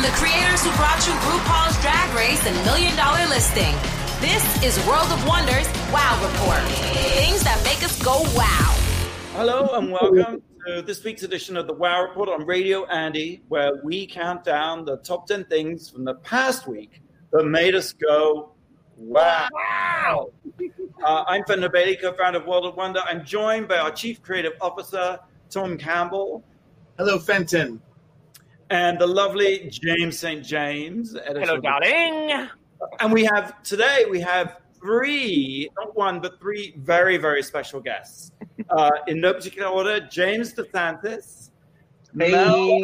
From the creators who brought you RuPaul's Drag Race and Million Dollar Listing, this is World of Wonders Wow Report. Things that make us go wow. Hello and welcome to this week's edition of the Wow Report on Radio Andy, where we count down the top 10 things from the past week that made us go wow. Uh, I'm Fenton Bailey, co founder of World of Wonder. I'm joined by our Chief Creative Officer, Tom Campbell. Hello, Fenton. And the lovely James St. James. Hello, darling. And we have today, we have three, not one, but three very, very special guests. Uh, in no particular order, James DeSantis, hey. Mel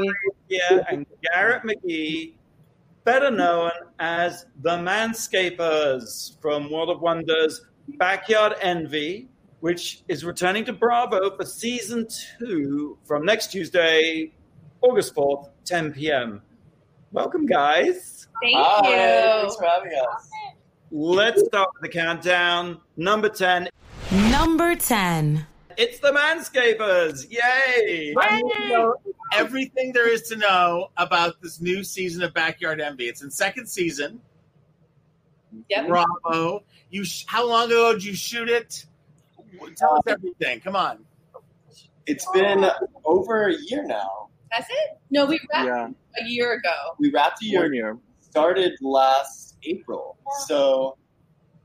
yeah, and Garrett Magee, better known as the Manscapers from World of Wonders Backyard Envy, which is returning to Bravo for season two from next Tuesday, August 4th, 10 p.m. Welcome, guys. Thank Hi, you. Thanks for having us. Let's start with the countdown. Number 10, Number 10. it's the Manscapers. Yay! I need to know everything there is to know about this new season of Backyard Envy. It's in second season. Yep. Bravo. You, sh- how long ago did you shoot it? Tell us everything. Come on. It's been over a year now. That's it? No, we wrapped Yeah, a year ago. We wrapped a year. one year. Started last April, so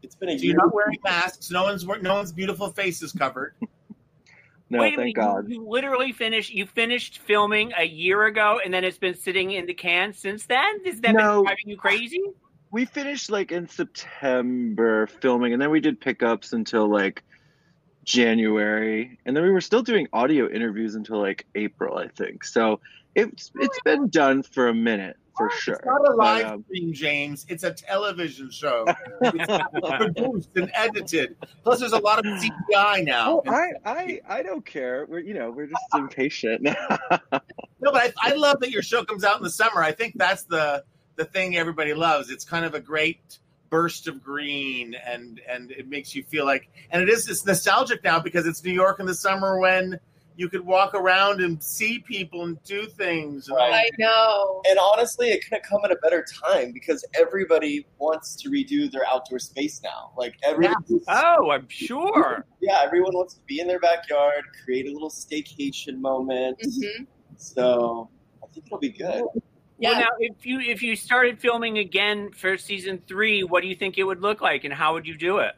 it's been a So year. you're not wearing masks. No one's no one's beautiful face is covered. No, Wait thank God. You, you literally finished. You finished filming a year ago, and then it's been sitting in the can since then. Is that No. been driving you crazy? We finished like in September filming, and then we did pickups until like January, and then we were still doing audio interviews until like April, I think. So it's it's been done for a minute for sure. It's not a live But, um, stream, James. It's a television show. It's produced and edited. Plus, there's a lot of CGI now. oh, I, I I don't care. We're you know we're just impatient. Now. No, but I, I love that your show comes out in the summer. I think that's the the thing everybody loves. It's kind of a great burst of green, and and it makes you feel like, and it is it's nostalgic now because it's New York in the summer when you could walk around and see people and do things. Right. I know. And honestly, it couldn't come at a better time because everybody wants to redo their outdoor space now. Like everyone, Oh, I'm sure. yeah, everyone wants to be in their backyard, create a little staycation moment. hmm So I think it'll be good. Yeah. Well, now if you if you started filming again for season three, what do you think it would look like, and how would you do it?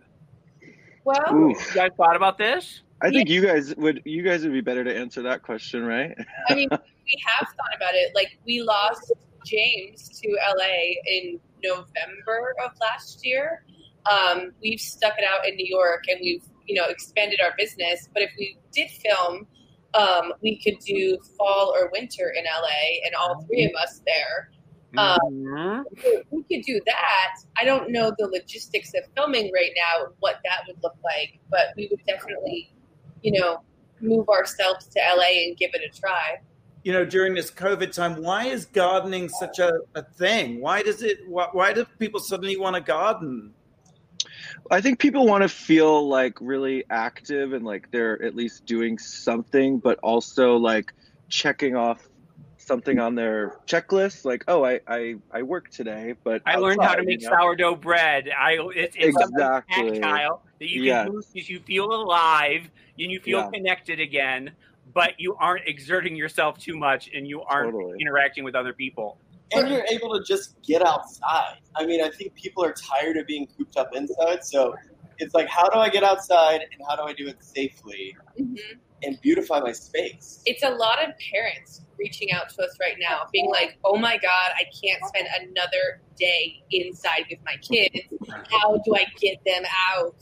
Well, Oof. You guys thought about this? I think you guys would you guys would be better to answer that question, right? I mean, we have thought about it. Like, we lost James to LA in November of last year. Um, we've stuck it out in New York and we've, you know, expanded our business. But if we did film, um, we could do fall or winter in LA and all three of us there. Um, we could do that. I don't know the logistics of filming right now, what that would look like, but we would definitely, you know, move ourselves to LA and give it a try. You know, during this COVID time, why is gardening such a, a thing? Why does it, why, why do people suddenly want to garden? I think people want to feel like really active and like they're at least doing something, but also like checking off something on their checklist. Like, oh, I I, I work today, but I learned how to make you know? sourdough bread. I it's, it's something Exactly. tactile that you Yes. can because you feel alive and you feel Yeah. connected again, but you aren't exerting yourself too much and you aren't Totally. interacting with other people. And you're able to just get outside. I mean, I think people are tired of being cooped up inside. So it's like, how do I get outside and how do I do it safely hmm and beautify my space? It's a lot of parents reaching out to us right now, being like, "Oh my God, I can't spend another day inside with my kids. How do I get them out?"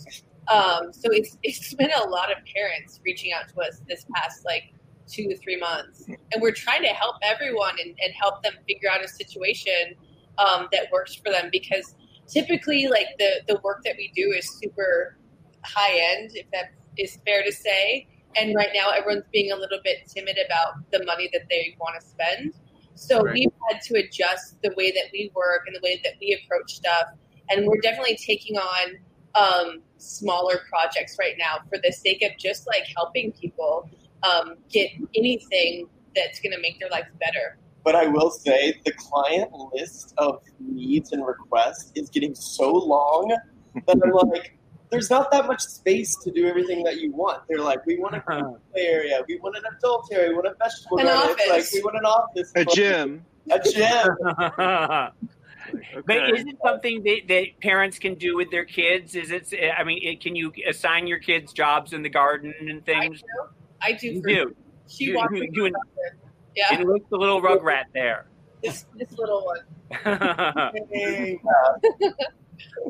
Um, so it's it's been a lot of parents reaching out to us this past like two to three months, and we're trying to help everyone and, and help them figure out a situation um, that works for them because typically, like the the work that we do is super high end, if that is fair to say. And right now, everyone's being a little bit timid about the money that they want to spend. So Right. we've had to adjust the way that we work and the way that we approach stuff. And we're definitely taking on um, smaller projects right now for the sake of just like helping people um, get anything that's going to make their life better. But I will say the client list of needs and requests is getting so long that I'm like, there's not that much space to do everything that you want. They're like, we want a play area, we want an adult area, we want a vegetable An garden. Office. like we want an office, A gym. a gym. But is it something that, that parents can do with their kids? Is it? I mean, it, can you assign your kids jobs in the garden and I things? Do. I do. You For, do. She You- walks you- me you- around. Yeah, It looks a little rug rat there. this, this little one.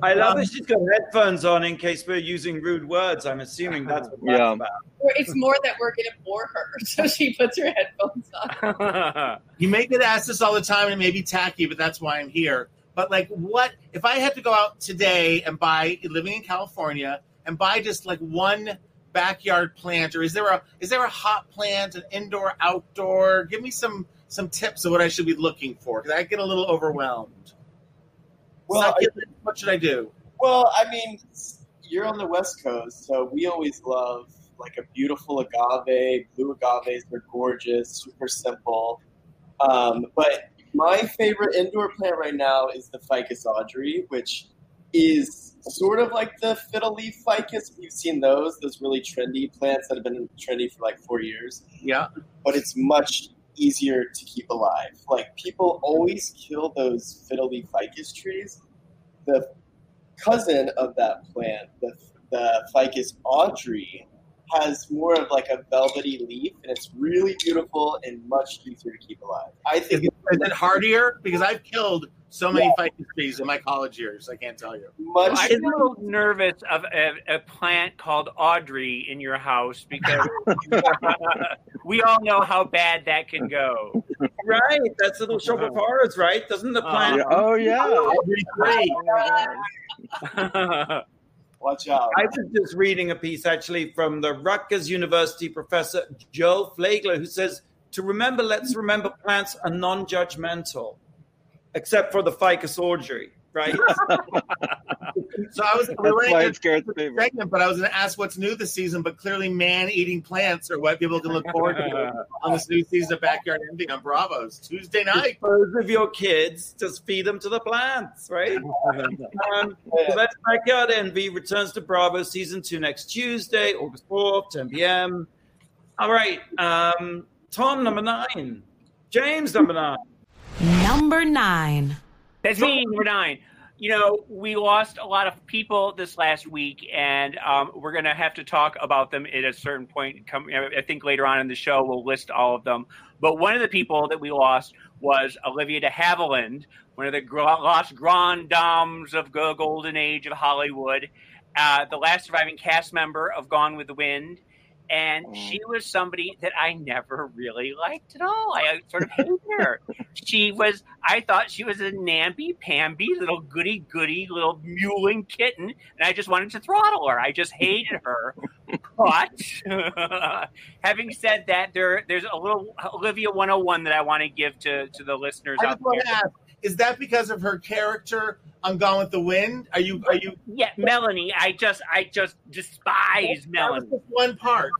I love um, that she's got headphones on in case we're using rude words. I'm assuming that's what that's Yeah. about. It's more that we're gonna bore her, so she puts her headphones on. You may get asked this all the time, and it may be tacky, but that's why I'm here. But like, what if I had to go out today and buy, living in California, and buy just like one backyard plant, or is there a is there a hot plant, an indoor, outdoor? Give me some some tips of what I should be looking for because I get a little overwhelmed. Well, I- what should I do? Well, I mean, you're on the West Coast, so we always love like a beautiful agave. Blue agaves they're gorgeous, super simple. Um, but my favorite indoor plant right now is the Ficus Audrey, which is sort of like the fiddle leaf ficus. You've seen those, those really trendy plants that have been trendy for like four years Yeah, but it's much easier to keep alive. Like people always kill those fiddle leaf ficus trees. The cousin of that plant, the the ficus audrey, has more of like a velvety leaf, and it's really beautiful and much easier to keep alive. I is think it, is it hardier? Because I've killed so many ficus trees in my college years. I can't tell you. much. I'm a little nervous of a, a plant called Audrey in your house because we all know how bad that can go. Right, that's little shop of uh, horrors, right? Doesn't the uh, plant? Yeah. Oh yeah. Audrey three. Watch out. I was just reading a piece actually from the Rutgers University professor Joe Flagler, who says to remember, let's remember plants are non-judgmental, except for the ficus audrey, right? So I was we That's weren't why gonna- it's Garrett's favorite. segment, but I was going to ask what's new this season. But clearly, man-eating plants are what people can look forward to on this new season of Backyard Envy on Bravo's Tuesday night. Dispose of your kids, just feed them to the plants, right? Um, so that's Backyard Envy returns to Bravo season two next Tuesday, August 4th, 10 p.m. All right. Um, Tom, number nine. James, number nine. Number nine. That's me, number nine. You know, we lost a lot of people this last week, and um, we're going to have to talk about them at a certain point. Come, I think later on in the show we'll list all of them. But one of the people that we lost was Olivia de Havilland, one of the lost grand dames of the golden age of Hollywood, uh, the last surviving cast member of Gone with the Wind. And oh. she was somebody that I never really liked at all. I sort of hated her. She was i thought she was a namby-pamby little goody-goody little mewling kitten and i just wanted to throttle her. I just hated her. But having said that there there's a little olivia 101 that i want to give to to the listeners I out there. ask: Is that because of her character on Gone with the Wind? Are you are you? yeah melanie i just i just despise That was melanie just one part.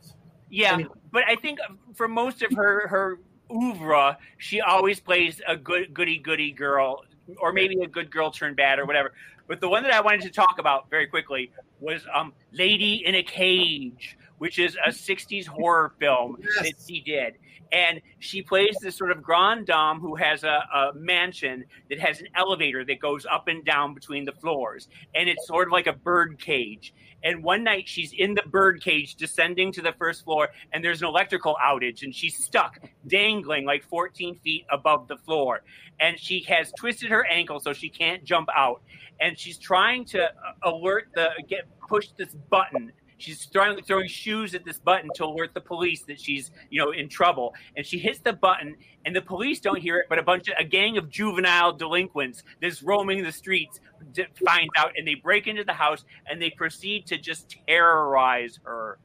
Yeah, I mean- but I think for most of her her oeuvre, she always plays a good goody goody girl, or maybe a good girl turned bad, or whatever. But the one that I wanted to talk about very quickly was um, "Lady in a Cage," which is a '60s horror film Yes. that she did, and she plays this sort of grande dame who has a, a mansion that has an elevator that goes up and down between the floors, and it's sort of like a bird cage. And one night she's in the bird cage descending to the first floor, and there's an electrical outage, and she's stuck dangling like 14 feet above the floor. And she has twisted her ankle so she can't jump out. And she's trying to uh, alert the get push this button. She's throwing throwing shoes at this button to alert the police that she's you know in trouble. And she hits the button, and the police don't hear it, but a bunch of a gang of juvenile delinquents that's roaming the streets d- finds out, and they break into the house and they proceed to just terrorize her.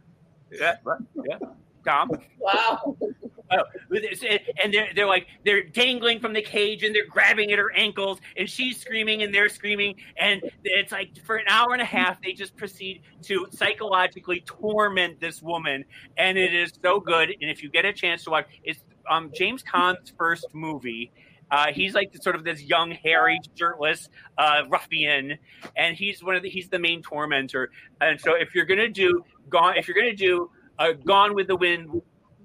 Yeah, yeah. Tom. Wow. Oh, and they're they're like they're dangling from the cage and they're grabbing at her ankles and she's screaming and they're screaming and it's like for an hour and a half they just proceed to psychologically torment this woman and it is so good and if you get a chance to watch it's um, James Caan's first movie. Uh, he's like sort of this young, hairy, shirtless uh, ruffian, and he's one of the he's the main tormentor. And so, if you're gonna do gone, if you're gonna do uh, Gone with the Wind,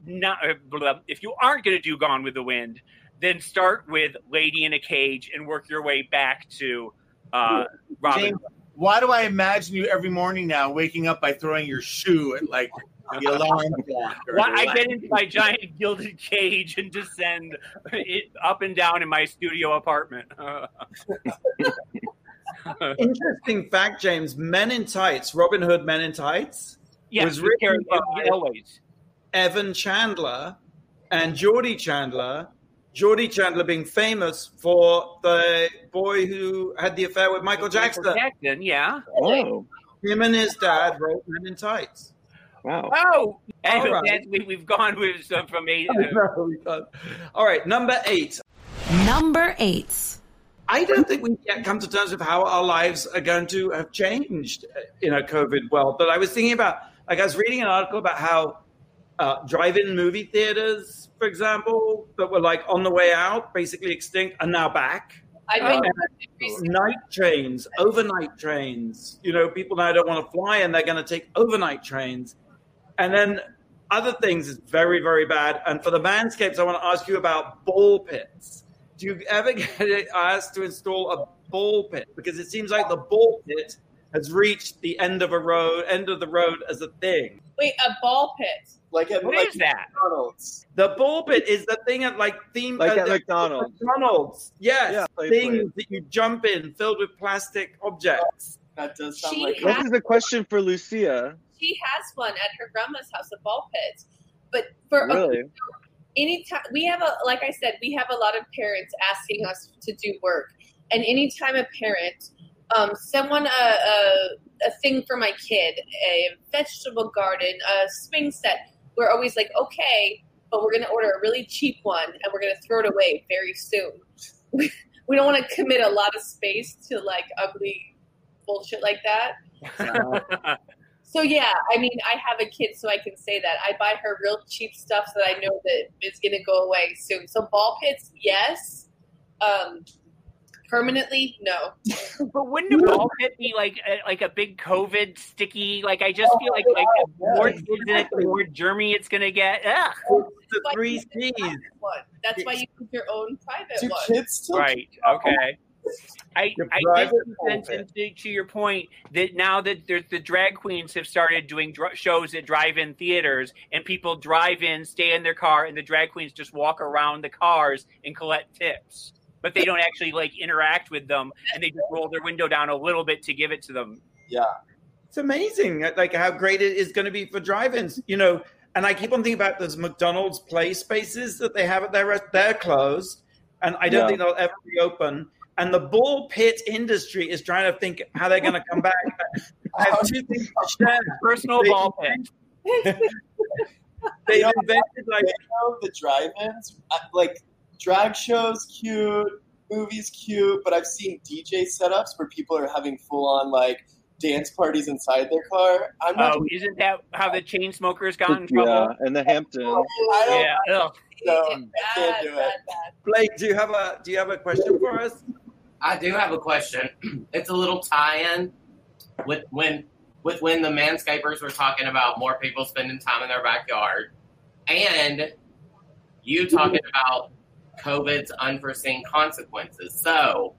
not uh, if you aren't gonna do Gone with the Wind, then start with Lady in a Cage and work your way back to uh, Robin. James, why do I imagine you every morning now waking up by throwing your shoe at like the alarm clock? or Why I like- get into my giant gilded cage and descend it up and down in my studio apartment. Interesting fact, James. Men in Tights, Robin Hood Men in Tights, yeah, was written by- always. Evan Chandler and Jordie Chandler. Jordie Chandler being famous for the boy who had the affair with Michael Jackson. Jackson, yeah. Oh, Him and his dad wrote Men in Tights. wow. Oh, anyway, All right. we, we've gone with some from eight. All right, number eight. Number eight. I don't think we've yet come to terms with how our lives are going to have changed in a COVID world. But I was thinking about, like, I was reading an article about how uh, drive-in movie theaters, for example, that were like on the way out, basically extinct, are now back. I've Oh. Night trains, overnight trains. You know, people now don't want to fly, and they're going to take overnight trains. And then other things is very, very bad. And for the manscapes, I want to ask you about ball pits. Do you ever get asked to install a ball pit? Because it seems like the ball pit has reached the end of a road, end of the road as a thing. Wait, a ball pit. Like at What like is that? McDonald's. The ball pit is the thing at like theme Like uh, at McDonald's. McDonald's. Yes, Yeah, play things that you jump in filled with plastic objects. That does sound She like has- This is a question for Lucia. She has one at her grandma's house, a ball pit. But for Really? anytime we have a like I said, we have a lot of parents asking us to do work, and anytime a parent um, someone a, a a thing for my kid, a vegetable garden, a swing set, we're always like, okay, but we're going to order a really cheap one and we're going to throw it away very soon. we don't want to commit a lot of space to like ugly bullshit like that. So yeah, I mean, I have a kid, so I can say that I buy her real cheap stuff that I know that is going to go away soon. So ball pits, yes. Um, permanently, no. But wouldn't it ball pit be like a, like a big COVID sticky? Like I just feel oh, like like the more kids in it, the more germy it's gonna get. Ugh. The three you C's. private one. That's why you put your own private Do one. kids still Right. Okay. I, I private did ball sense to your point that now that there's the drag queens have started doing dr- shows at drive-in theaters and people drive in, stay in their car, and the drag queens just walk around the cars and collect tips. But they don't actually like interact with them, and they just roll their window down a little bit to give it to them. Yeah. It's amazing, uh, like how great it is going to be for drive-ins. You know, and I keep on thinking about those McDonald's play spaces that they have at their rest. They're closed, and I don't Yeah. think they'll ever reopen. And the ball pit industry is trying to think how they're going to come back. I have two things to share. Personal They- ball pit. They've invented like You know, the drive-ins, uh, like drag shows, cute, movies, cute, but I've seen DJ setups where people are having full-on like dance parties inside their car. I'm not. Oh, isn't that how the Chainsmokers got in trouble? Yeah, and the Hamptons. I don't Yeah. Ugh. know. It's I can't bad, do it. bad, bad. Blake. Do you have a Do you have a question for us? I do have a question. It's a little tie-in with when with when the manscapers were talking about more people spending time in their backyard, and you talking about COVID's unforeseen consequences. So,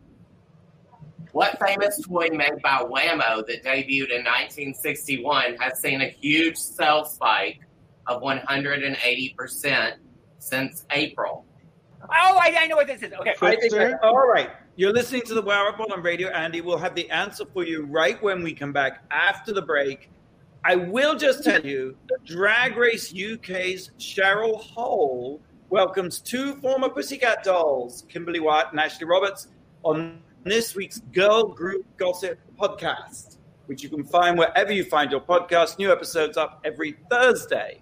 what famous toy made by Wham-O that debuted in 1961 has seen a huge sales spike of 180 percent since April? Oh, I, I know what this is. Okay. I think Twister? that- all right. You're listening to the Wow Report on Radio Andy. We'll have the answer for you right when we come back after the break. I will just tell you Drag Race UK's Cheryl Hole welcomes two former Pussycat dolls, Kimberly Wyatt and Ashley Roberts, on this week's Girl Group Gossip podcast, which you can find wherever you find your podcast. New episodes up every Thursday.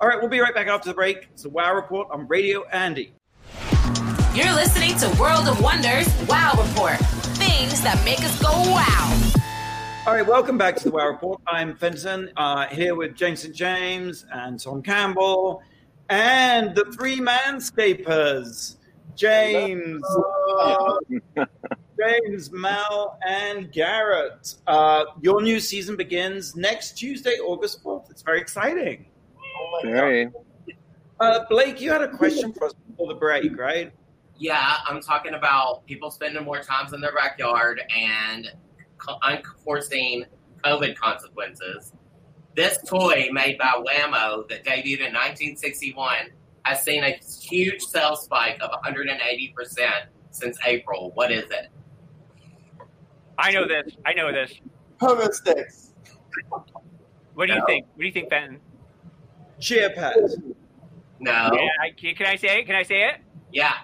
All right, we'll be right back after the break. It's the Wow Report on Radio Andy. You're listening to World of Wonders Wow Report. Things that make us go wow. All right, welcome back to the Wow Report. I'm Fenton uh, here with James St. James and Tom Campbell. And the three manscapers, James, James, Mal, and Garrett. Uh, your new season begins next Tuesday, August 4th. It's very exciting. Oh my Very. Uh, Blake, you had a question for us before the break, right? Yeah, I'm talking about people spending more times in their backyard and co- unforeseen COVID consequences. This toy made by Wham-O that debuted in 1961 has seen a huge sales spike of 180% since April. What is it? I know this. I know this. Pogo sticks. What do you think? What do you think, Fenton? Cheer pads. No. Yeah, I, can I say it? Can I say it? Yeah,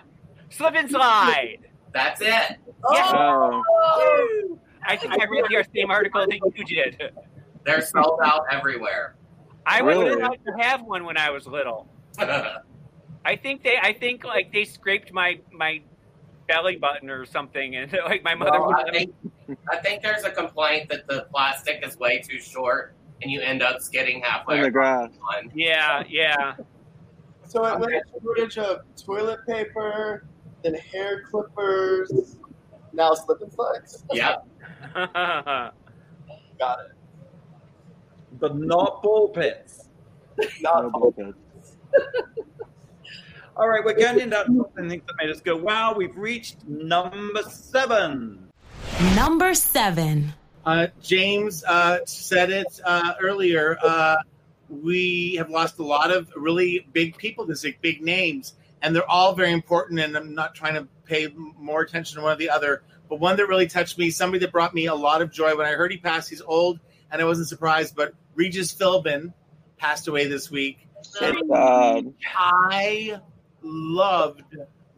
Slip and slide. that's it. Yeah. Oh, I think I read your same article that you did. They're sold out everywhere. I was Really? allowed to have one when I was little. I think they, I think like they scraped my my belly button or something, and like my mother. Well, would I think I think there's a complaint that the plastic is way too short, and you end up skidding halfway in the ground. on. yeah, yeah. So it went a shortage of toilet paper, then hair clippers, now slip and slides. Yep. Got it. But not ballpits. Not No bullshit. All right, we're getting into something that made us go, wow, we've reached number seven. Number seven. Uh, James uh, said it uh, earlier. Uh, we have lost a lot of really big people this week, big names, and they're all very important. And I'm not trying to pay more attention to one or the other, but one that really touched me, somebody that brought me a lot of joy when I heard he passed. He's old, and I wasn't surprised. But Regis Philbin passed away this week. Sad. I loved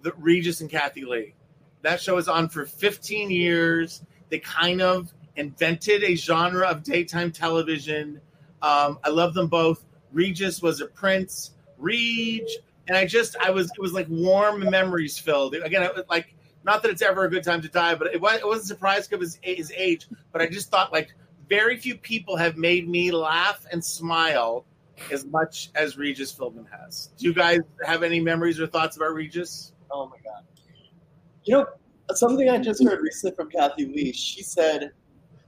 the Regis and Kathie Lee. That show was on for 15 years. They kind of invented a genre of daytime television. Um, I love them both. Regis was a prince. Reg, and I just, I was, it was like warm memories filled. Again, it was like, not that it's ever a good time to die, but it, was, it wasn't surprised because his, his age. But I just thought like very few people have made me laugh and smile as much as Regis Philbin has. Do you guys have any memories or thoughts about Regis? Oh my god. You know, something I just heard recently from Kathie Lee, she said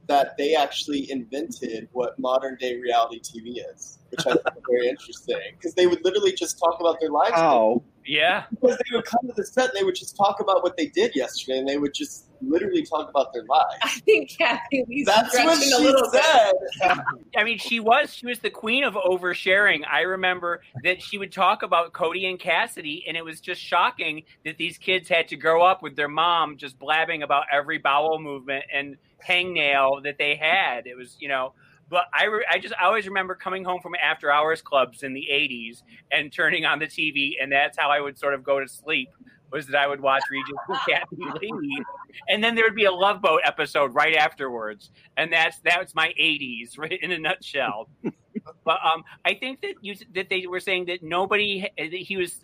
that they actually invented what modern day reality TV is, which I think is very interesting. Because they would literally just talk about their lives. Oh, yeah. Because they would come to the set and they would just talk about what they did yesterday and they would just literally talk about their lives. I think Kathie Lee's That's what she a little bit. said. I mean, she was she was the queen of oversharing. I remember that she would talk about Cody and Cassidy, and it was just shocking that these kids had to grow up with their mom just blabbing about every bowel movement and hangnail that they had. It was, you know. But I, re- I just I always remember coming home from after hours clubs in the '80s and turning on the TV, and that's how I would sort of go to sleep. Was that I would watch Regis and Kathie Lee, and then there would be a Love Boat episode right afterwards, and that's that's my '80s right in a nutshell. but um, I think that you that they were saying that nobody that he was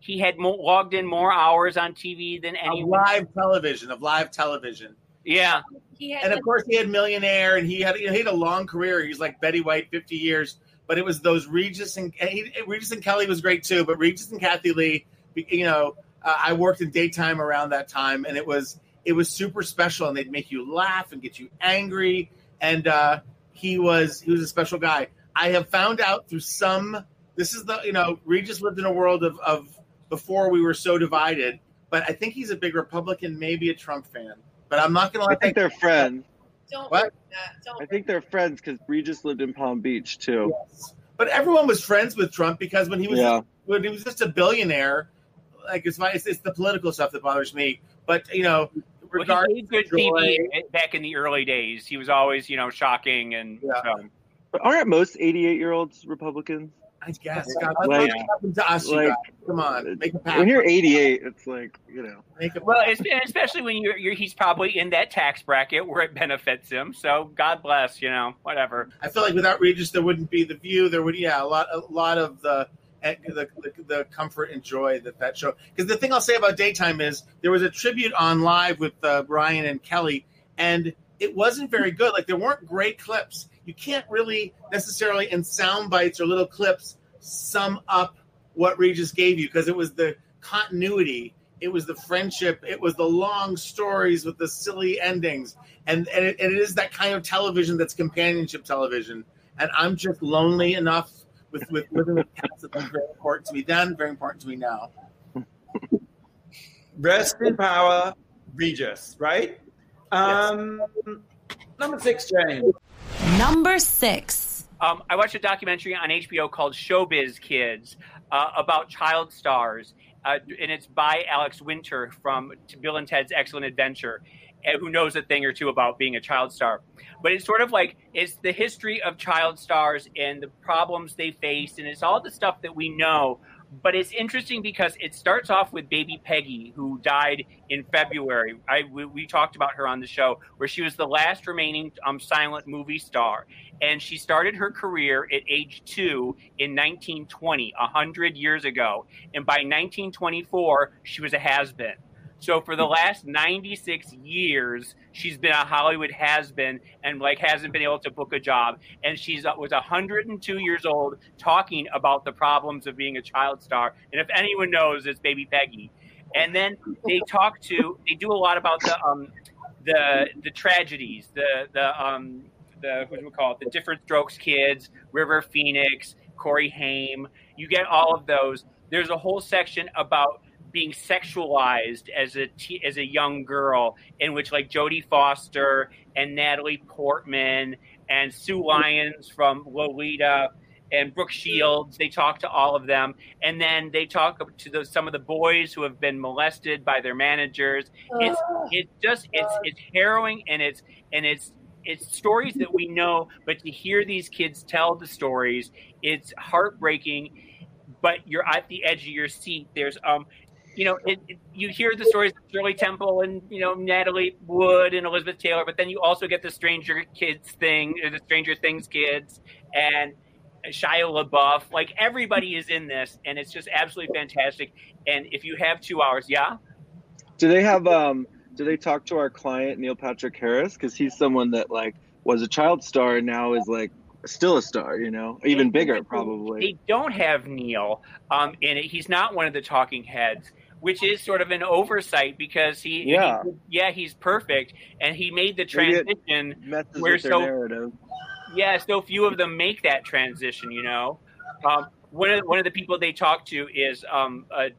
he had mo- logged in more hours on TV than Of live television, of live television. Yeah, He had And of course, he had Millionaire, and he had you know, he had a long career. He's like Betty White, fifty years. But it was those Regis and, and he, Regis and Kelly was great too. But Regis and Kathie Lee, you know, uh, I worked in daytime around that time, and it was it was super special. And they'd make you laugh and get you angry. And uh, he was he was a special guy. I have found out through some. This is the you know Regis lived in a world of of before we were so divided. But I think he's a big Republican, maybe a Trump fan. But I'm not going to I think they're friends. don't What? Don't I think they're friends because Regis lived in Palm Beach too. Yes. But everyone was friends with Trump because when he was Yeah. when he was just a billionaire, like it's my it's, it's the political stuff that bothers me. But you know, well, regardless he good of joy, TV back in the early days. He was always you know shocking and Yeah. so. But aren't most 88 year olds Republicans? I guess God, I'd Like- to us. like- Come on, uh, make a pact. When you're 88, it's like, you know. Make a Well, especially when you're, you're he's probably in that tax bracket where it benefits him. So God bless, you know, whatever. I feel like without Regis, there wouldn't be the view. There would, yeah, a lot, a lot of the eh, the, the, the comfort and joy that that show. Because the thing I'll say about daytime is there was a tribute on live with uh, Ryan and Kelly, and it wasn't very good. Like there weren't great clips. You can't really necessarily in sound bites or little clips sum up what Regis gave you because it was the continuity, it was the friendship, it was the long stories with the silly endings, and and it, and it is that kind of television that's companionship television. And I'm just lonely enough with with living with cats that's very important to me then, very important to me now. Rest in power, Regis, right? Um, Number six, James. Number six. Um, I watched a documentary on HBO called Showbiz Kids uh, about child stars, uh, and it's by Alex Winter from Bill and Ted's Excellent Adventure, who knows a thing or two about being a child star. But it's sort of like it's the history of child stars and the problems they face, and it's all the stuff that we know but it's interesting because it starts off with baby Peggy, who died in February. I, we, we, talked about her on the show, where she was the last remaining um, silent movie star. And she started her career at age two in 1920, 100 years ago. And by 1924, she was a has been. So for the last 96 years, she's been a Hollywood has been and like hasn't been able to book a job. And she's uh, was 102 years old talking about the problems of being a child star. And if anyone knows, it's Baby Peggy. And then they talk to they do a lot about the um the the tragedies, the the um the what do we call it, the different strokes kids, River Phoenix, Corey Haim. You get all of those. There's a whole section about being sexualized as a t- as a young girl, in which like Jodie Foster and Natalie Portman and Sue Lyons from Lolita and Brooke Shields. They talk to all of them, and then they talk to the, some of the boys who have been molested by their managers. It's it's just it's it's harrowing and it's and it's it's stories that we know, but to hear these kids tell the stories, it's heartbreaking. But you're at the edge of your seat. There's um, you know, it, it, you hear the stories of Shirley Temple and you know Natalie Wood and Elizabeth Taylor, but then you also get the Stranger Kids thing, or the Stranger Things kids, and Shia LaBeouf. Like everybody is in this, and it's just absolutely fantastic. And if you have two hours, yeah. Do they have? um Do they talk to our client Neil Patrick Harris? Because he's someone that like was a child star and now is like still a star, you know, even bigger probably. They don't have Neil um, in it. He's not one of the talking heads which is sort of an oversight because he yeah. he, yeah he's perfect. And he made the transition where so narrative. yeah so few of them make that transition you know? Um, one of one of the people they talk to is um, uh,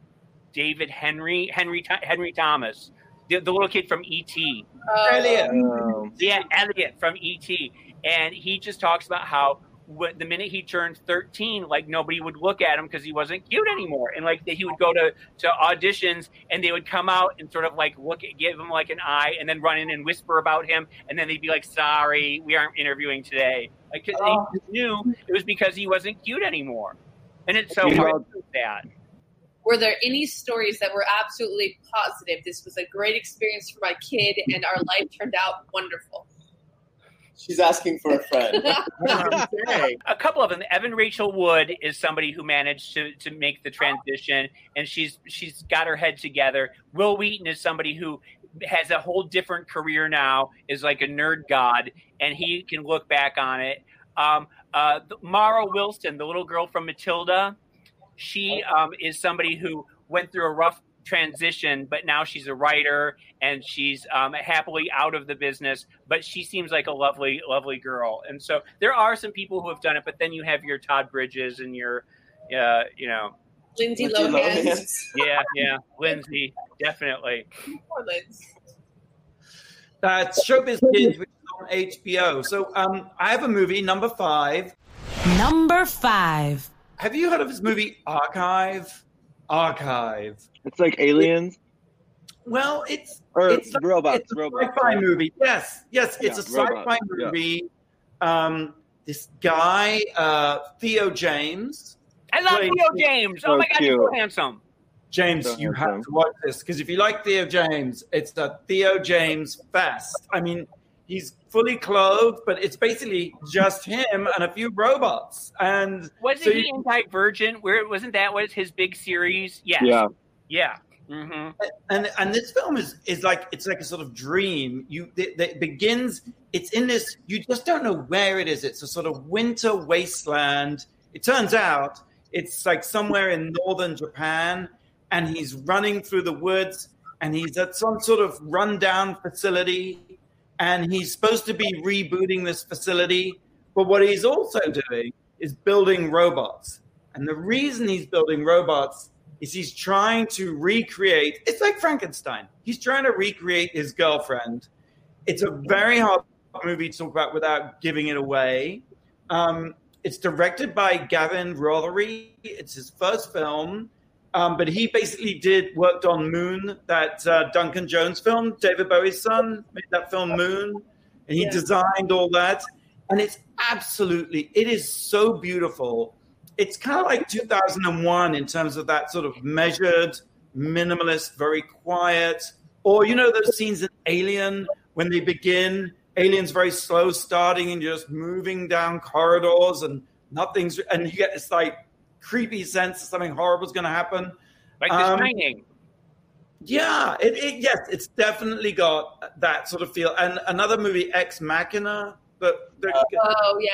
David Henry Henry Henry Thomas the, the little kid from ET oh. Elliot. Yeah Elliot from ET and he just talks about how the minute he turned 13 like nobody would look at him because he wasn't cute anymore. And like he would go to to auditions and they would come out and sort of like look at give him like an eye and then run in and whisper about him. And then they'd be like sorry we aren't interviewing today. Like cause oh. they knew it was because he wasn't cute anymore. And it's so hard that. Were there any stories that were absolutely positive? This was a great experience for my kid and our life turned out wonderful She's asking for a friend. a couple of them. Evan Rachel Wood is somebody who managed to, to make the transition, and she's she's got her head together. Wil Wheaton is somebody who has a whole different career now. Is like a nerd god, and he can look back on it. Um, uh, Mara Wilson, the little girl from Matilda, she um, is somebody who went through a rough transition, but now she's a writer and she's um, happily out of the business. But she seems like a lovely, lovely girl. And so there are some people who have done it, but then you have your Todd Bridges and your, uh, you know, Lindsay Lohan. yeah, yeah, Lindsay, definitely. Poor Lindsay. That's Showbiz Kids, which is on HBO. So um, I have a movie, number five. Number five. Have you heard of this movie, Archive? Archive. It's like aliens. Well, it's or it's robots. It's a robots. sci-fi movie. Yes, yes, it's yeah, a sci-fi robots. movie. Yeah. Um, this guy, uh, Theo James. I love Theo James. Oh so oh my god, cute. he's so handsome. James, so you handsome. have to watch this because if you like Theo James, it's the Theo James fest. I mean, he's fully clothed, but it's basically just him and a few robots. And wasn't so he you, in Divergent? Where wasn't that was his big series? Yes. Yeah. Yeah. Mm-hmm. And and this film is is like it's like a sort of dream. You that begins. It's in this. You just don't know where it is. It's a sort of winter wasteland. It turns out It's like somewhere in northern Japan, and he's running through the woods, and he's at some sort of rundown facility, and he's supposed to be rebooting this facility. But what he's also doing is building robots. And the reason he's building robots is he's trying to recreate it's like Frankenstein. He's trying to recreate his girlfriend. It's a very hard movie to talk about without giving it away. Um, it's directed by Gavin Rothery. It's his first film, um, but he basically did worked on Moon, that uh, Duncan Jones film. David Bowie's son made that film Moon, and he Yeah. designed all that. And it's absolutely, it is so beautiful. It's kind of like 2001 in terms of that sort of measured, minimalist, very quiet. Or you know those scenes in Alien when they begin aliens very slow starting and you're just moving down corridors and nothing's and you get this like creepy sense that something horrible is going to happen Like the Um, Shining. yeah it, it yes it's definitely got that sort of feel and another movie ex machina but there- Oh yeah.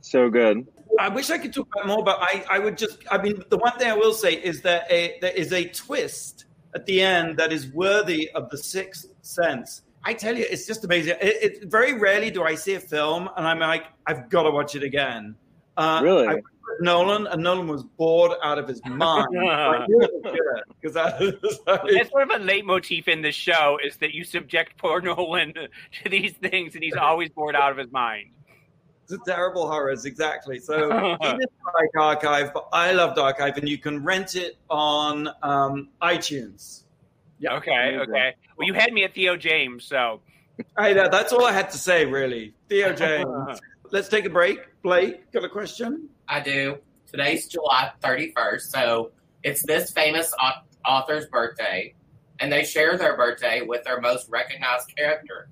So good. I wish I could talk about more, but I, I would just, I mean, the one thing I will say is that a, there is a twist at the end that is worthy of the sixth sense. I tell you, it's just amazing. It, it very rarely do I see a film and I'm like, I've got to watch it again. Uh, Really? I, Nolan, and Nolan was bored out of his mind. Because That's sort of a leitmotif in the show is that you subject poor Nolan to these things and he's always bored out of his mind. It's a terrible horrors, exactly. So he didn't like Archive, but I loved Archive, and you can rent it on um, iTunes. Yeah. Okay, okay. Well, you had me at Theo James, so I know that's all I had to say, really. Theo James. Let's take a break. Blake, got a question? I do. Today's July 31st, so it's this famous author's birthday, and they share their birthday with their most recognized character.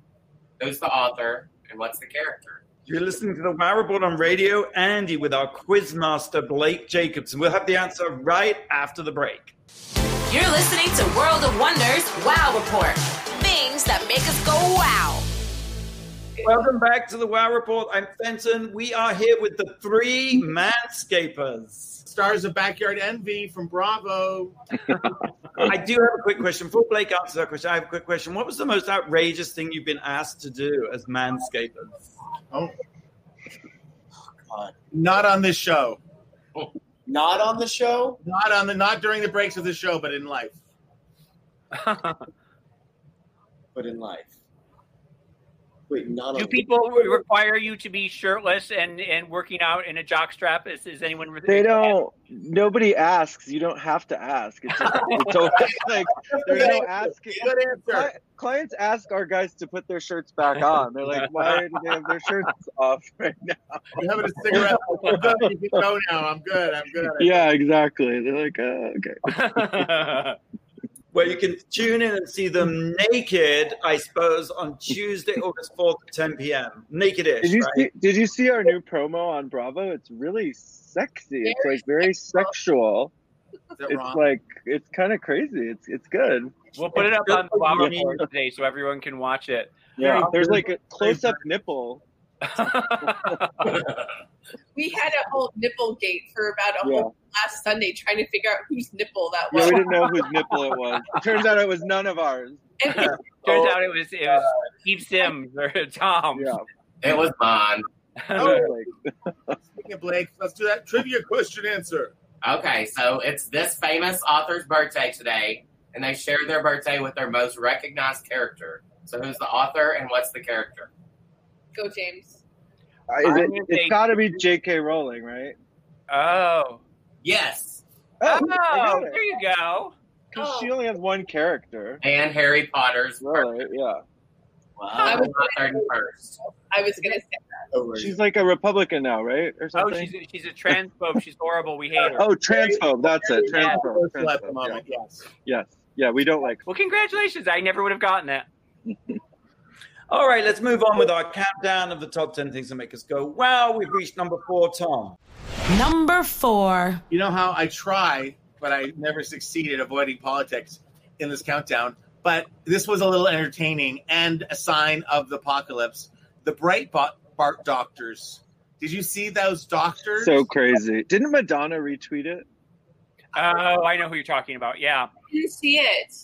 Who's the author, and what's the character? You're listening to the Wow Report on Radio, Andy, with our quizmaster Blake Jacobson. We'll have the answer right after the break. You're listening to World of Wonders Wow Report. Things that make us go wow. Welcome back to the Wow Report. I'm Fenton. We are here with the three manscapers. Stars of Backyard Envy from Bravo. I do have a quick question. Before Blake answers that question, I have a quick question. What was the most outrageous thing you've been asked to do as manscapers? Oh, God. not on this show. Not on the show. Not on the not during the breaks of the show, but in life. but in life. Wait, not do on people require you to be shirtless and, and working out in a jockstrap? Is, is anyone? They don't. Nobody asks. You don't have to ask. It's, it's always like there's no asking. Good answer. Clients ask our guys to put their shirts back on. They're like, "Why do they have their shirts off right now?" I'm having a cigarette. You can go now. I'm good. I'm good. Yeah, exactly. They're like, oh, "Okay." Where you can tune in and see them naked, I suppose, on Tuesday, August 4th at 10 p.m. Naked-ish, Did you right? see? Did you see our new promo on Bravo? It's really sexy. It's like very sexual. Is It's wrong? like it's kind of crazy. It's it's good. we'll put it up on the Wow Yeah. Report today so everyone can watch it. Yeah, there's like a close up nipple. We had a whole nipple gate for about a Yeah. whole last Sunday trying to figure out whose nipple that was. Yeah, we didn't know whose nipple it was. It turns out it was none of ours. And we- Turns oh out it was it was Steve Sims or Tom. Yeah. It was mine. Oh. Like, Speaking of Blake, let's do that trivia question answer. Okay, so it's this famous author's birthday today, and they share their birthday with their most recognized character. So who's the author, and what's the character? Go, James. Uh, is it, it's got to be J.K. Rowling, right? Oh. Yes, Oh, Oh, got it. there you go. 'Cause she oh. only has one character. and Harry Potter's. Really? Yeah. I Wow, was- July 31st. I was gonna say that. She's like a Republican now, right? Or Oh, something. she's a, she's a transphobe. She's horrible. We hate her. Oh, transphobe. That's it. Yeah. Transphobe. Personal transphobe, moment, yes. Yes. Yeah, we don't like. Well, congratulations. I never would have gotten that. All right, let's move on with our countdown of the top 10 things that make us go, wow, we've reached number four, Tom. Number four. You know how I try, but I never succeed at avoiding politics in this countdown. But this was a little entertaining and a sign of the apocalypse. The Breitbart Doctors Did you see those doctors? So crazy. Didn't Madonna retweet it? Oh, I know who you're talking about. Yeah. I didn't see it.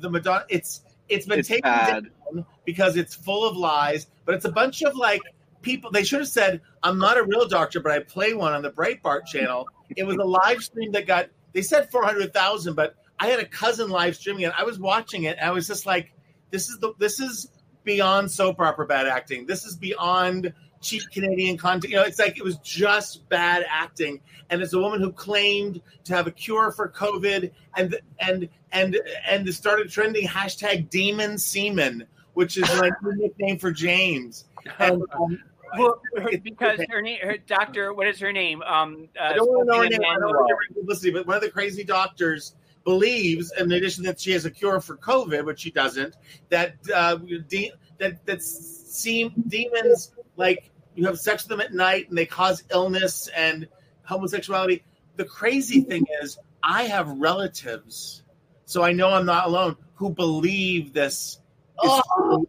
the Madonna. It's it's been It's taken bad. down because it's full of lies. But it's a bunch of like people. They should have said, "I'm not a real doctor, but I play one on the Breitbart channel." It was a live stream that got. They said four hundred thousand, but I had a cousin live streaming it. I was watching it. And I was just like, "This is the this is beyond soap opera bad acting. This is beyond." Cheap Canadian content. You know, it's like it was just bad acting. And it's a woman who claimed to have a cure for COVID and and and and started trending hashtag demon semen, which is like the nickname for James. And, um, Well, because her name, her doctor, what is her name? Um, uh, I don't want to know her name. I don't want to publicity, but one of the crazy doctors believes, in addition that she has a cure for COVID, which she doesn't, that uh, de- that that seem demons like you have sex with them at night and they cause illness and homosexuality. The crazy thing is, I have relatives, so I know I'm not alone, who believe this. Oh.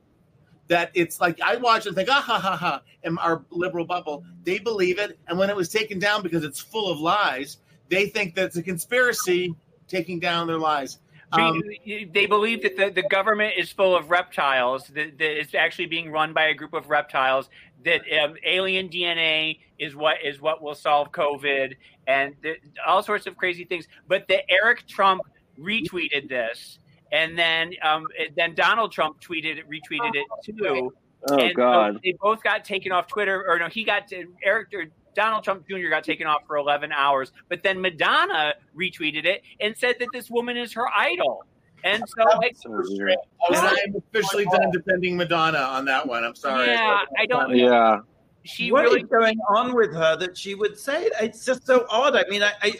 that it's like I watch and think, ah ha ha ha, in our liberal bubble. They believe it, and when it was taken down because it's full of lies, they think that it's a conspiracy taking down their lies. Um, they believe that the, the government is full of reptiles, that, that it's actually being run by a group of reptiles, that um, alien DNA is what is what will solve COVID, and th- all sorts of crazy things. But the Eric Trump retweeted this, and then um, then Donald Trump tweeted it, retweeted it too. Oh and so God. they both got taken off Twitter, or no, he got to, Eric or Donald Trump Jr. got taken off for 11 hours, but then Madonna retweeted it and said that this woman is her idol, and so like, So and I'm officially done defending Madonna on that one. I'm sorry. yeah, I don't. Yeah. She what really is going on with her that she would say it? It's just so odd. I mean, I, I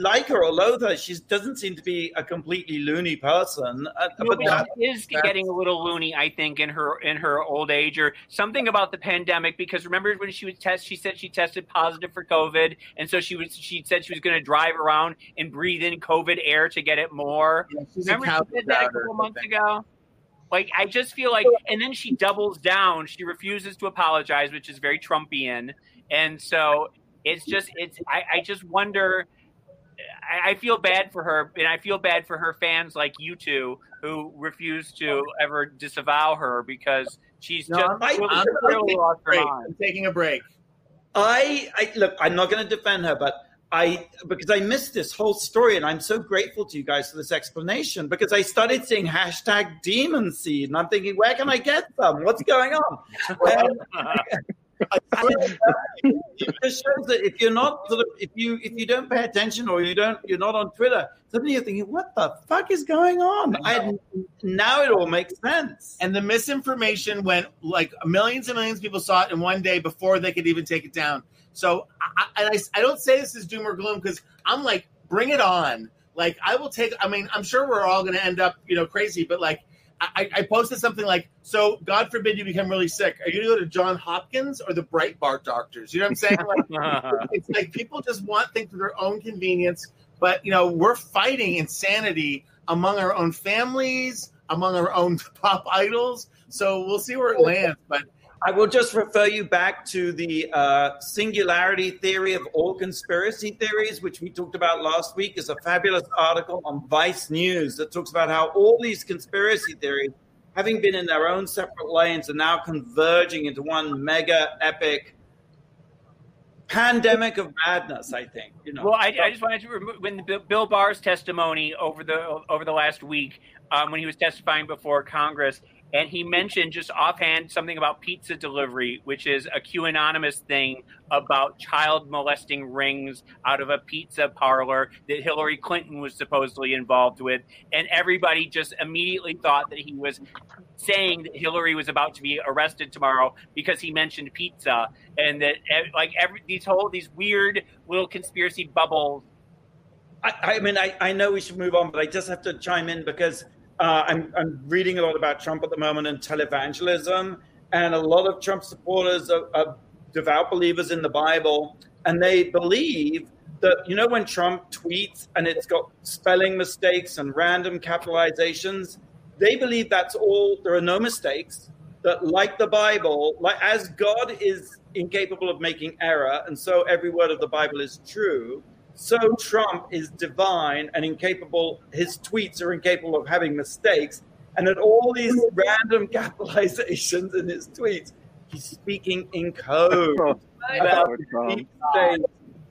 like her or loathe her. She doesn't seem to be a completely loony person. Uh, No, but but that, she is getting a little loony, I think, in her in her old age, or something about the pandemic. Because remember when she was test, she said she tested positive for COVID, and so she was she said she was going to drive around and breathe in COVID air to get it more. Yeah, she's Remember she did that a couple months ago? Like, I just feel like, and then she doubles down. She refuses to apologize, which is very Trumpian. And so it's just, it's, I, I just wonder. I, I feel bad for her, and I feel bad for her fans like you two who refuse to ever disavow her because she's No, just I'm- really, I'm really taking lost a her break. mind. I'm taking a break. I, I look. I'm not going to defend her, but I because I missed this whole story, and I'm so grateful to you guys for this explanation because I started seeing hashtag demon seed, and I'm thinking, where can I get some? What's going on? And uh, it just shows that if you're not sort of if you if you don't pay attention or you don't you're not on Twitter, suddenly you're thinking, what the fuck is going on? I now it all makes sense. And the misinformation went like millions and millions of people saw it in one day before they could even take it down. So, I, I, I don't say this is doom or gloom because I'm like, bring it on. Like, I will take, I mean, I'm sure we're all going to end up, you know, crazy, but like, I, I posted something like, so God forbid you become really sick. Are you going to go to John Hopkins or the Breitbart doctors? You know what I'm saying? Like, it's like people just want things for their own convenience, but you know, we're fighting insanity among our own families, among our own pop idols. So we'll see where it lands. But I will just refer you back to the uh, singularity theory of all conspiracy theories, which we talked about last week. is a fabulous article on Vice News that talks about how all these conspiracy theories, having been in their own separate lanes, are now converging into one mega epic pandemic of madness. I think you know. Well, I, I just wanted to remove when Bill Barr's testimony over the over the last week, um, when he was testifying before Congress, and he mentioned just offhand something about pizza delivery, which is a QAnonymous thing about child molesting rings out of a pizza parlor that Hillary Clinton was supposedly involved with, and everybody just immediately thought that he was saying that Hillary was about to be arrested tomorrow because he mentioned pizza, and that eh, like every these whole these weird little conspiracy bubbles. I, I mean, I, I know we should move on, but I just have to chime in because uh, I'm, I'm reading a lot about Trump at the moment and televangelism, and a lot of Trump supporters are, are devout believers in the Bible, and they believe that you know when Trump tweets and it's got spelling mistakes and random capitalizations, they believe that's all. There are no mistakes. that, like the Bible, like as God is incapable of making error, and so every word of the Bible is true, so Trump is divine and incapable, his tweets are incapable of having mistakes. And at all these random capitalizations in his tweets, he's speaking in code about deep state.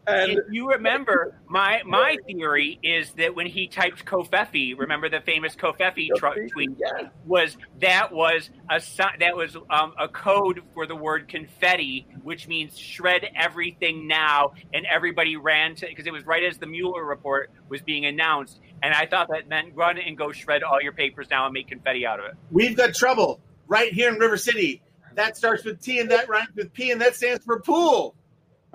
And if you remember, my my theory is that when he typed covfefe, remember the famous covfefe tr- tweet yeah. was that was a that was um, a code for the word confetti, which means shred everything now, and everybody ran to because it was right as the Mueller report was being announced, and I thought that meant run and go shred all your papers now and make confetti out of it. We've got trouble right here in River City. That starts with T and that rhymes with P, and that stands for pool.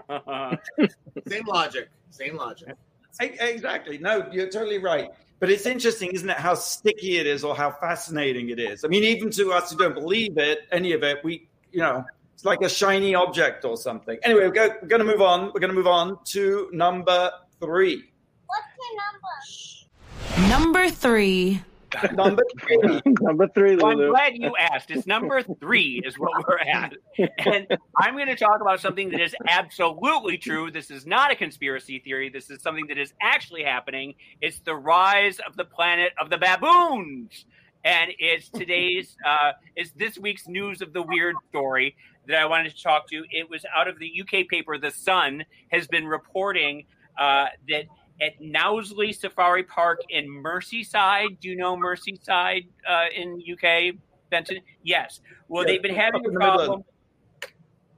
Same logic. Same logic. Exactly. No, you're totally right. But it's interesting, isn't it, how sticky it is or how fascinating it is? I mean, even to us who don't believe it, any of it, we, you know, it's like a shiny object or something. Anyway, we're, go, we're going to move on. We're going to move on to number three. What's your number? Number three. Number three. Number three, Well, I'm glad you asked. It's number three is what we're at. And I'm going to talk about something that is absolutely true. This is not a conspiracy theory. This is something that is actually happening. It's the rise of the planet of the baboons. And it's today's, uh, it's this week's news of the weird story that I wanted to talk to. It was out of the UK paper, The Sun, has been reporting uh, that at Knowsley Safari Park in Merseyside. Do you know Merseyside uh, in UK, Fenton? Yes. Well, Yeah, they've been having a problem.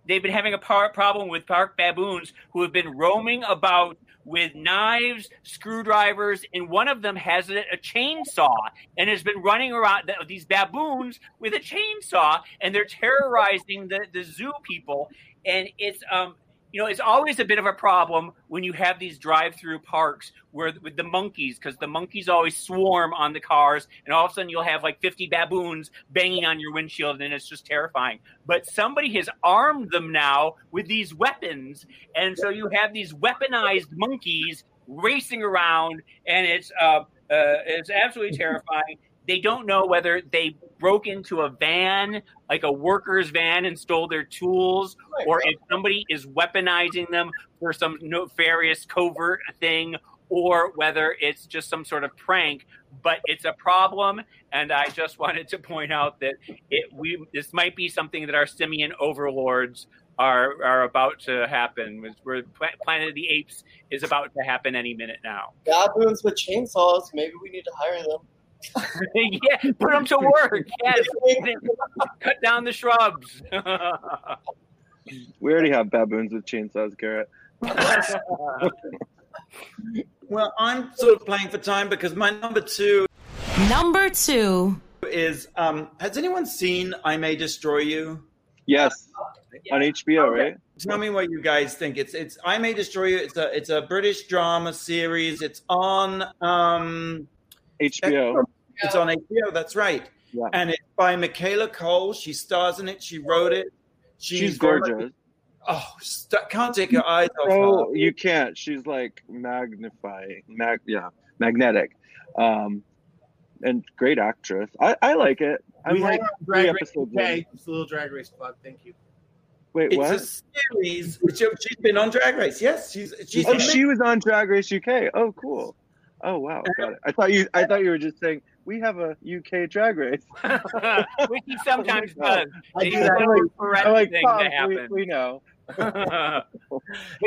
They've been having a par- problem with park baboons who have been roaming about with knives, screwdrivers, and one of them has a, a chainsaw and has been running around th- these baboons with a chainsaw, and they're terrorizing the, the zoo people. And it's um, you know, it's always a bit of a problem when you have these drive-through parks where with the monkeys, because the monkeys always swarm on the cars, and all of a sudden you'll have like 50 baboons banging on your windshield, and it's just terrifying. But somebody has armed them now with these weapons, and so you have these weaponized monkeys racing around, and it's uh, uh, it's absolutely terrifying. They don't know whether they broke into a van, like a worker's van, and stole their tools, or if somebody is weaponizing them for some nefarious covert thing, or whether it's just some sort of prank. But it's a problem, and I just wanted to point out that it we this might be something that our simian overlords are are about to happen. Where Planet of the Apes is about to happen any minute now. Baboons with chainsaws. Maybe we need to hire them. yeah, put them to work. Yes, cut down the shrubs. We already have baboons with chainsaws, Garrett. Well, I'm sort of playing for time because my number two Number two. is um, Has anyone seen I May Destroy You? Yes, on HBO, right? Tell me what you guys think. It's it's I May Destroy You. It's a it's a British drama series. It's on um HBO. It's on HBO. That's right. Yeah. And it's by Michaela Coel. She stars in it. She wrote it. She's gorgeous. Oh, st- can't take your eyes off her. Oh, you can't. She's like magnifying, mag, yeah, magnetic, um, and great actress. I, I like it. I'm we like had three Drag Race episodes UK. in. It's a little Drag Race plug. Thank you. Wait, It's what? a series. She's been on Drag Race. Yes, she's she's. oh, she was on Drag Race UK. Oh, cool. Oh, wow. Got it. I thought you. I thought you were just saying we have a UK Drag Race. Which he sometimes does. I do that. one of those I'm like, things Pop, that we, happen. we know. but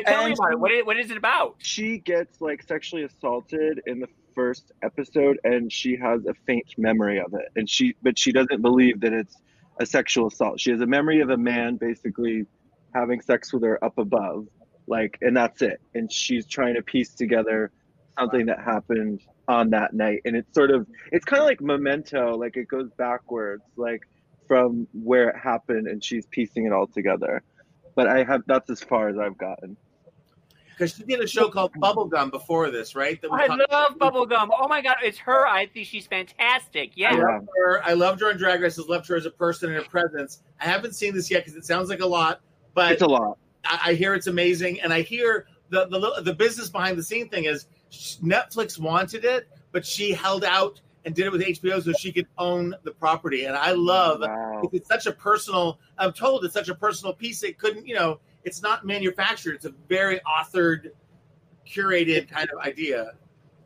tell me And- about it. What is, what is it about? she gets like sexually assaulted in the first episode and she has a faint memory of it and she but she doesn't believe that it's a sexual assault she has a memory of a man basically having sex with her up above like and that's it and she's trying to piece together something that happened on that night and it's sort of it's kind of like memento like it goes backwards like from where it happened and she's piecing it all together but i have that's as far as i've gotten Because she did a show called Bubblegum before this, right? That we I talked- love bubblegum. Oh my god, it's her. I think she's fantastic. Yeah. Yeah. loved her. I loved her on Drag Race. I loved her as a person and her presence. I haven't seen this yet because it sounds like a lot, but it's a lot I, I hear it's amazing, and I hear the the the business behind the scene thing is Netflix wanted it, but she held out and did it with HBO so she could own the property. And I love Wow. it's such a personal. I'm told it's such a personal piece. It couldn't, you know, it's not manufactured. It's a very authored, curated kind of idea.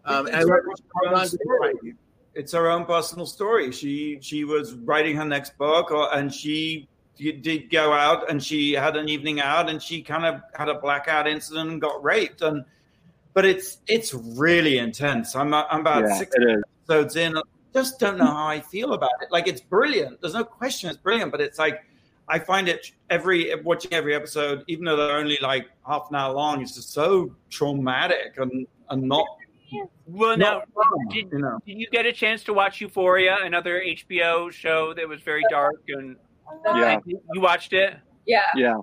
Um, and I It's love her own. It's her own personal story. She she was writing her next book, or, and she did go out and she had an evening out, and she kind of had a blackout incident and got raped. And but it's it's really intense. I'm uh, I'm about Yeah, six it is. episodes in. I just don't know how I feel about it. Like it's brilliant. There's no question it's brilliant, but it's like I find it every watching every episode, even though they're only like half an hour long, it's just so traumatic and and not. Well, now, not fun, did, you know. did you get a chance to watch Euphoria, another HBO show that was very dark and Yeah. you watched it? Yeah. Yeah.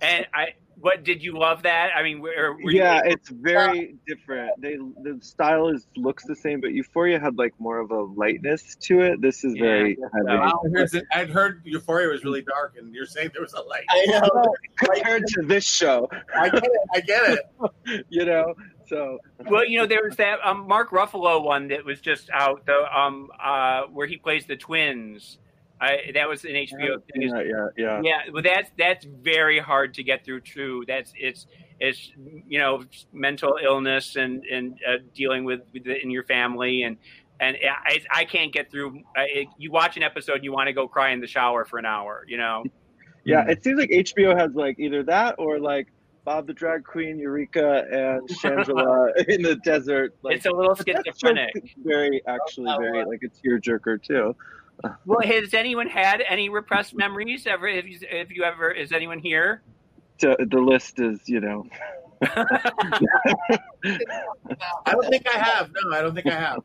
And I, what did you love that? I mean, were, were you yeah, it's very different. They the style is looks the same, but Euphoria had like more of a lightness to it. This is Yeah, very I guess heavy. so. Wow, I heard, I'd heard Euphoria was really dark, and you're saying there was a light. I know. compared to this show, I get it. I get it. you know. So Well, you know, there was that um, Mark Ruffalo one that was just out, the um, uh, where he plays the twins. I, that was an HBO thing. yeah, yeah, yeah. Yeah, well, that's that's very hard to get through. Too. That's it's it's you know mental illness and and uh, dealing with, with it in your family and and I, I can't get through. Uh, it, you watch an episode, you want to go cry in the shower for an hour. You know. Yeah, it seems like HBO has like either that or like Bob the Drag Queen, Eureka, and Shangela in the desert. Like, it's a little that schizophrenic. Very, actually, very like a tearjerker too. Well, has anyone had any repressed memories ever? If you, have you ever? Is anyone here? So the list is, you know, I don't think I have. No, I don't think I have.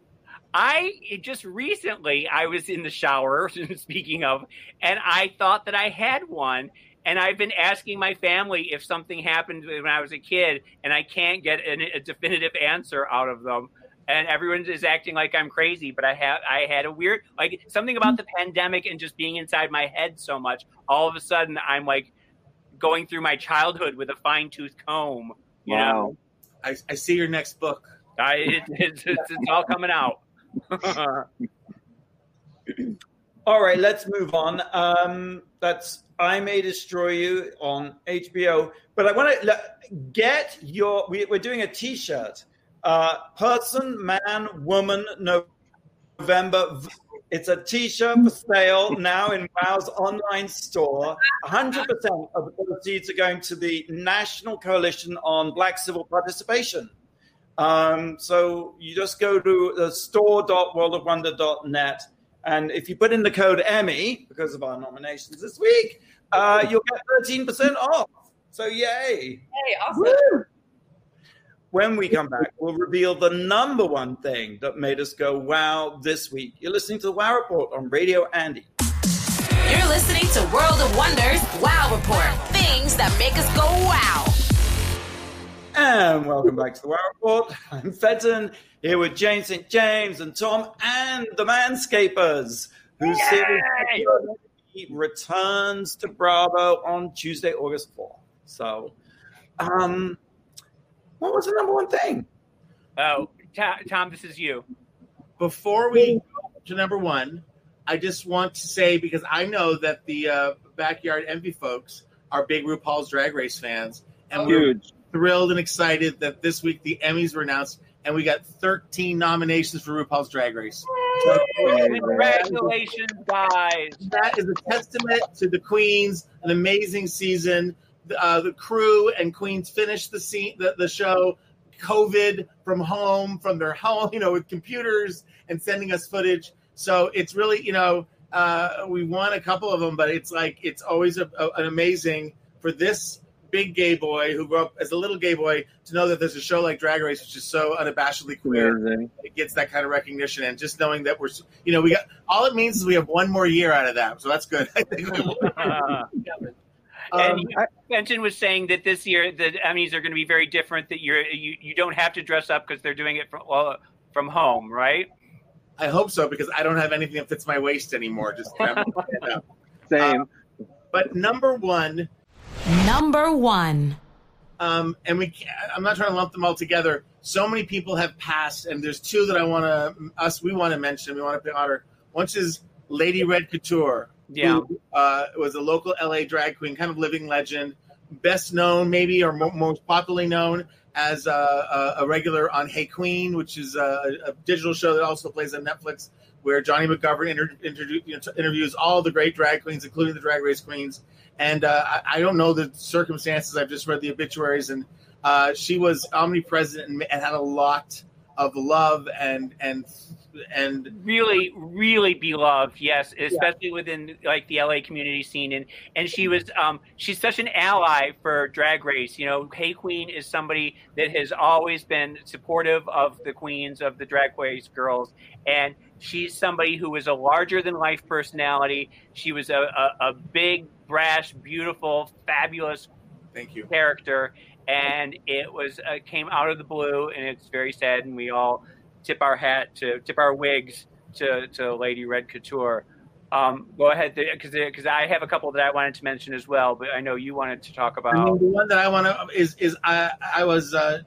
I just recently I was in the shower. Speaking of, and I thought that I had one, and I've been asking my family if something happened when I was a kid, and I can't get an, a definitive answer out of them. And everyone is acting like I'm crazy, but I have I had a weird like something about the pandemic and just being inside my head so much. All of a sudden, I'm like going through my childhood with a fine tooth comb. You know, I, I see your next book. I, it, it's, it's, it's all coming out. All right, let's move on. Um, that's I May Destroy You on HBO. But I want to get your. We, we're doing a T-shirt. Uh, person, man, woman, November. It's a T-shirt for sale now in Wow's online store. 100% of the proceeds are going to the National Coalition on Black Civil Participation. Um, so you just go to the store.worldofwonder.net, and if you put in the code Emmy because of our nominations this week, uh, you'll get 13% off. So yay! Hey, awesome. Woo! When we come back, we'll reveal the number one thing that made us go wow this week. You're listening to the Wow Report on Radio Andy. You're listening to World of Wonders Wow Report. Things that make us go wow. And welcome back to the Wow Report. I'm Fenton here with James St. James and Tom and the Manscapers, whose series returns to Bravo on Tuesday, August 4th. So, um, what was the number one thing? Oh, Tom, Tom, this is you. Before we go to number one, I just want to say because I know that the uh, backyard envy folks are big RuPaul's Drag Race fans, and we're huge. thrilled and excited that this week the Emmys were announced, and we got 13 nominations for RuPaul's Drag Race. So Congratulations, guys. that is a testament to the queens, an amazing season. The, uh, the crew and queens finished the scene, the, the show, COVID from home, from their home, you know, with computers and sending us footage. So it's really, you know, uh, we won a couple of them, but it's like it's always a, a- an amazing for this big gay boy who grew up as a little gay boy to know that there's a show like Drag Race, which is so unabashedly queer Amazing. it gets that kind of recognition and just knowing that we're you know we got all it means is we have one more year out of that so that's good I think we will. Uh, Um, and Fenton was saying that this year the Emmys are going to be very different. That you're you, you don't have to dress up because they're doing it from well, from home, right? I hope so because I don't have anything that fits my waist anymore just Same. but number one Number one. um, and we I'm not trying to lump them all together. So many people have passed, and there's two that I want to us we want to mention. We want to pay honor. One is Lady Red Couture, Yeah. who uh, was a local LA drag queen, kind of living legend, best known maybe or mo- most popularly known as a, a, a regular on Hey Queen, which is a, a digital show that also plays on Netflix, where Jonny McGovern inter- you interviews all the great drag queens, including the drag race queens. And uh, I, I don't know the circumstances. I've just read the obituaries, and uh, she was omnipresent and, and had a lot of love and and and really really beloved yes especially within like the la community scene. And and she was um she's such an ally for drag race you know hey queen is somebody that has always been supportive of the queens of the drag race girls. And she's somebody who was a larger than life personality. She was a, a, a big brash beautiful fabulous thank you. character. And it was uh, came out of the blue and it's very sad and we all tip our hat to tip our wigs to, to lady red couture um, go ahead because because i have a couple that i wanted to mention as well but i know you wanted to talk I mean, about the one that I want to is is I I was uh,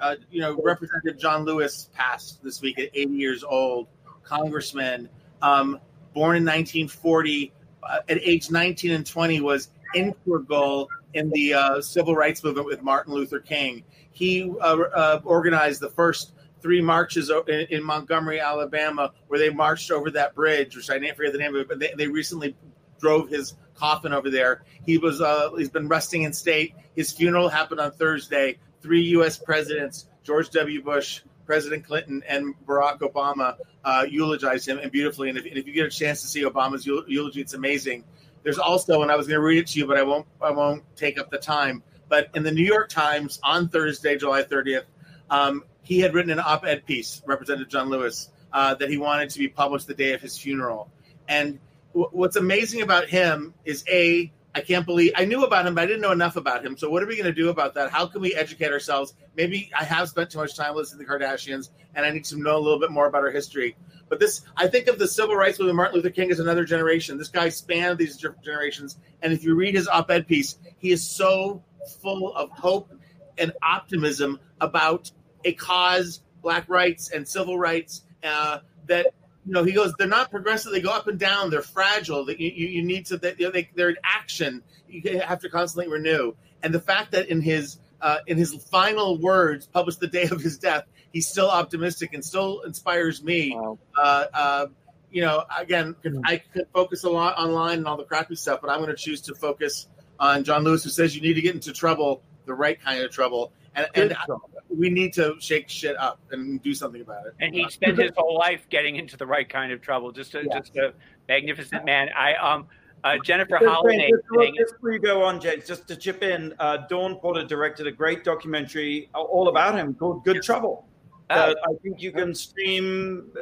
uh, you know Representative John Lewis passed this week at 80 years old, congressman, um, born in 1940. Uh, at age 19 and 20 was integral in the uh, civil rights movement with Martin Luther King. He uh, uh, organized the first three marches in, Montgomery, Alabama, where they marched over that bridge, which I didn't forget the name of it, but they, they recently drove his coffin over there. He was uh, he's been resting in state. His funeral happened on Thursday. Three U.S. presidents, George W. Bush, President Clinton, and Barack Obama, uh, eulogized him and beautifully. And if, and if you get a chance to see Obama's eulogy, it's amazing. There's also, and I was going to read it to you, but I won't. I won't take up the time. But in the New York Times on Thursday, July 30th, um, he had written an op-ed piece, Representative John Lewis, uh, that he wanted to be published the day of his funeral. And w- what's amazing about him is a I can't believe I knew about him, but I didn't know enough about him. So what are we going to do about that? How can we educate ourselves? Maybe I have spent too much time listening to the Kardashians, and I need to know a little bit more about our history. But this, I think of the civil rights movement. Martin Luther King as another generation. This guy spanned these different generations, and if you read his op-ed piece, he is so full of hope and optimism about a cause, black rights and civil rights, uh, that you know, he goes, they're not progressive. They go up and down. They're fragile. That you, you, you need to, that, you know, they, they're in action. You have to constantly renew. And the fact that in his uh, in his final words, published the day of his death, he's still optimistic and still inspires me. Wow. Uh, uh, you know, again, I could focus a lot online and all the crappy stuff, but I'm going to choose to focus on John Lewis, who says you need to get into trouble, the right kind of trouble, and, and we need to shake shit up and do something about it. and he spent his whole life getting into the right kind of trouble just a, just a magnificent man i um uh, jennifer Just, holiday just, before you go on, James, just to chip in, uh, Dawn Porter directed a great documentary all about him called Good Trouble. Oh. That I think you can stream. Uh,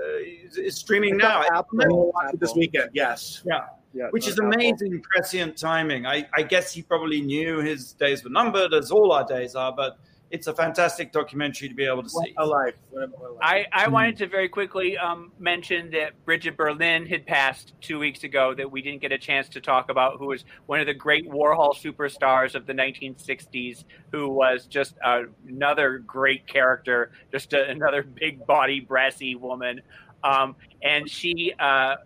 is streaming now, I'm gonna watch it this weekend. Yes. Yeah, yeah which on is Apple. amazing, prescient timing. I, I guess he probably knew his days were numbered, as all our days are. But it's a fantastic documentary to be able to What see. a life. What a, what a life. I. I wanted to very quickly um, mention that Brigid Berlin had passed two weeks ago that we didn't get a chance to talk about, who was one of the great Warhol superstars of the 1960s, who was just uh, another great character, just a, another big body, brassy woman. Um, and she, uh,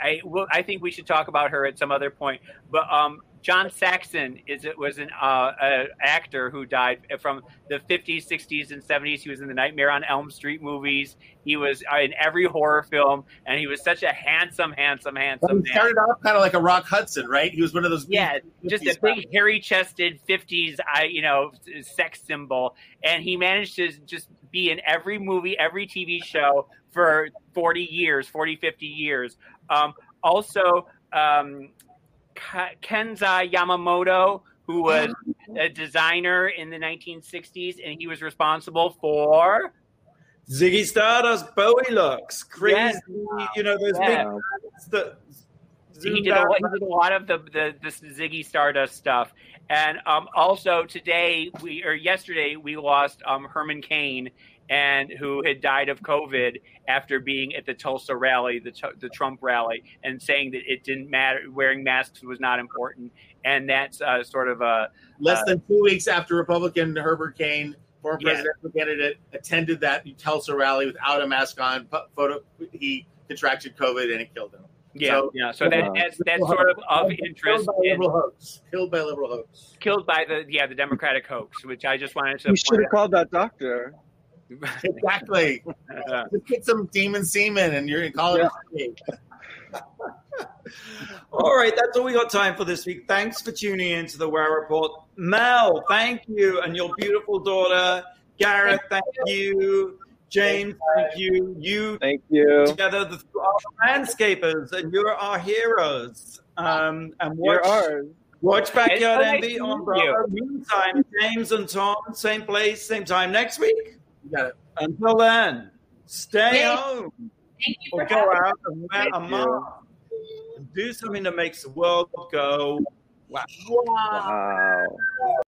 I, well, I think we should talk about her at some other point. But um, John Saxon is it was an uh, actor who died from the 50s, 60s, and 70s. He was in the Nightmare on Elm Street movies. He was uh, in every horror film, and he was such a handsome, handsome, handsome he man. started off kind of like a Rock Hudson, right? He was one of those. Yeah, just a big hairy-chested 50s, I you know, sex symbol, and he managed to just be in every movie, every TV show for 40 years, 40, 50 years. Um, also, um, Kansai Yamamoto, who was a designer in the 1960s, and he was responsible for Ziggy Stardust Bowie looks crazy. Yes. You know those Yeah. big that he did, a, lot- he did a lot of the, the the Ziggy Stardust stuff, and um, also today we or yesterday we lost um, Herman Cain, and who had died of COVID after being at the Tulsa rally, the, the Trump rally, and saying that it didn't matter, wearing masks was not important. And that's uh, sort of a. Less uh, than two weeks after Republican Herbert Cain, former Yeah. presidential candidate, attended that Tulsa rally without a mask on. Photo, he contracted COVID and it killed him. Yeah, So- yeah. So that, that's that's sort of of interest. Killed by in- liberal hoax. Killed by liberal hoax. killed by the yeah the Democratic hoax, which I just wanted to. You should point have called that doctor. Out. Exactly. Just get some demon semen and you're in college. All right, that's all we got time for this week. Thanks for tuning in to the Wear Report. Mel, thank you, and your beautiful daughter. Garrett, thank you. James, thank you. You Thank you. together, the are landscapers, and you're our heroes. Um, and watch, You're ours. watch Backyard It's so nice Envy on meet Bravo. Meantime, James and Tom, same place, same time next week. You got it. Until then, stay Thank- home Thank you or go out and wear a Thank you. Do something that makes the world go wow. Wow. Wow.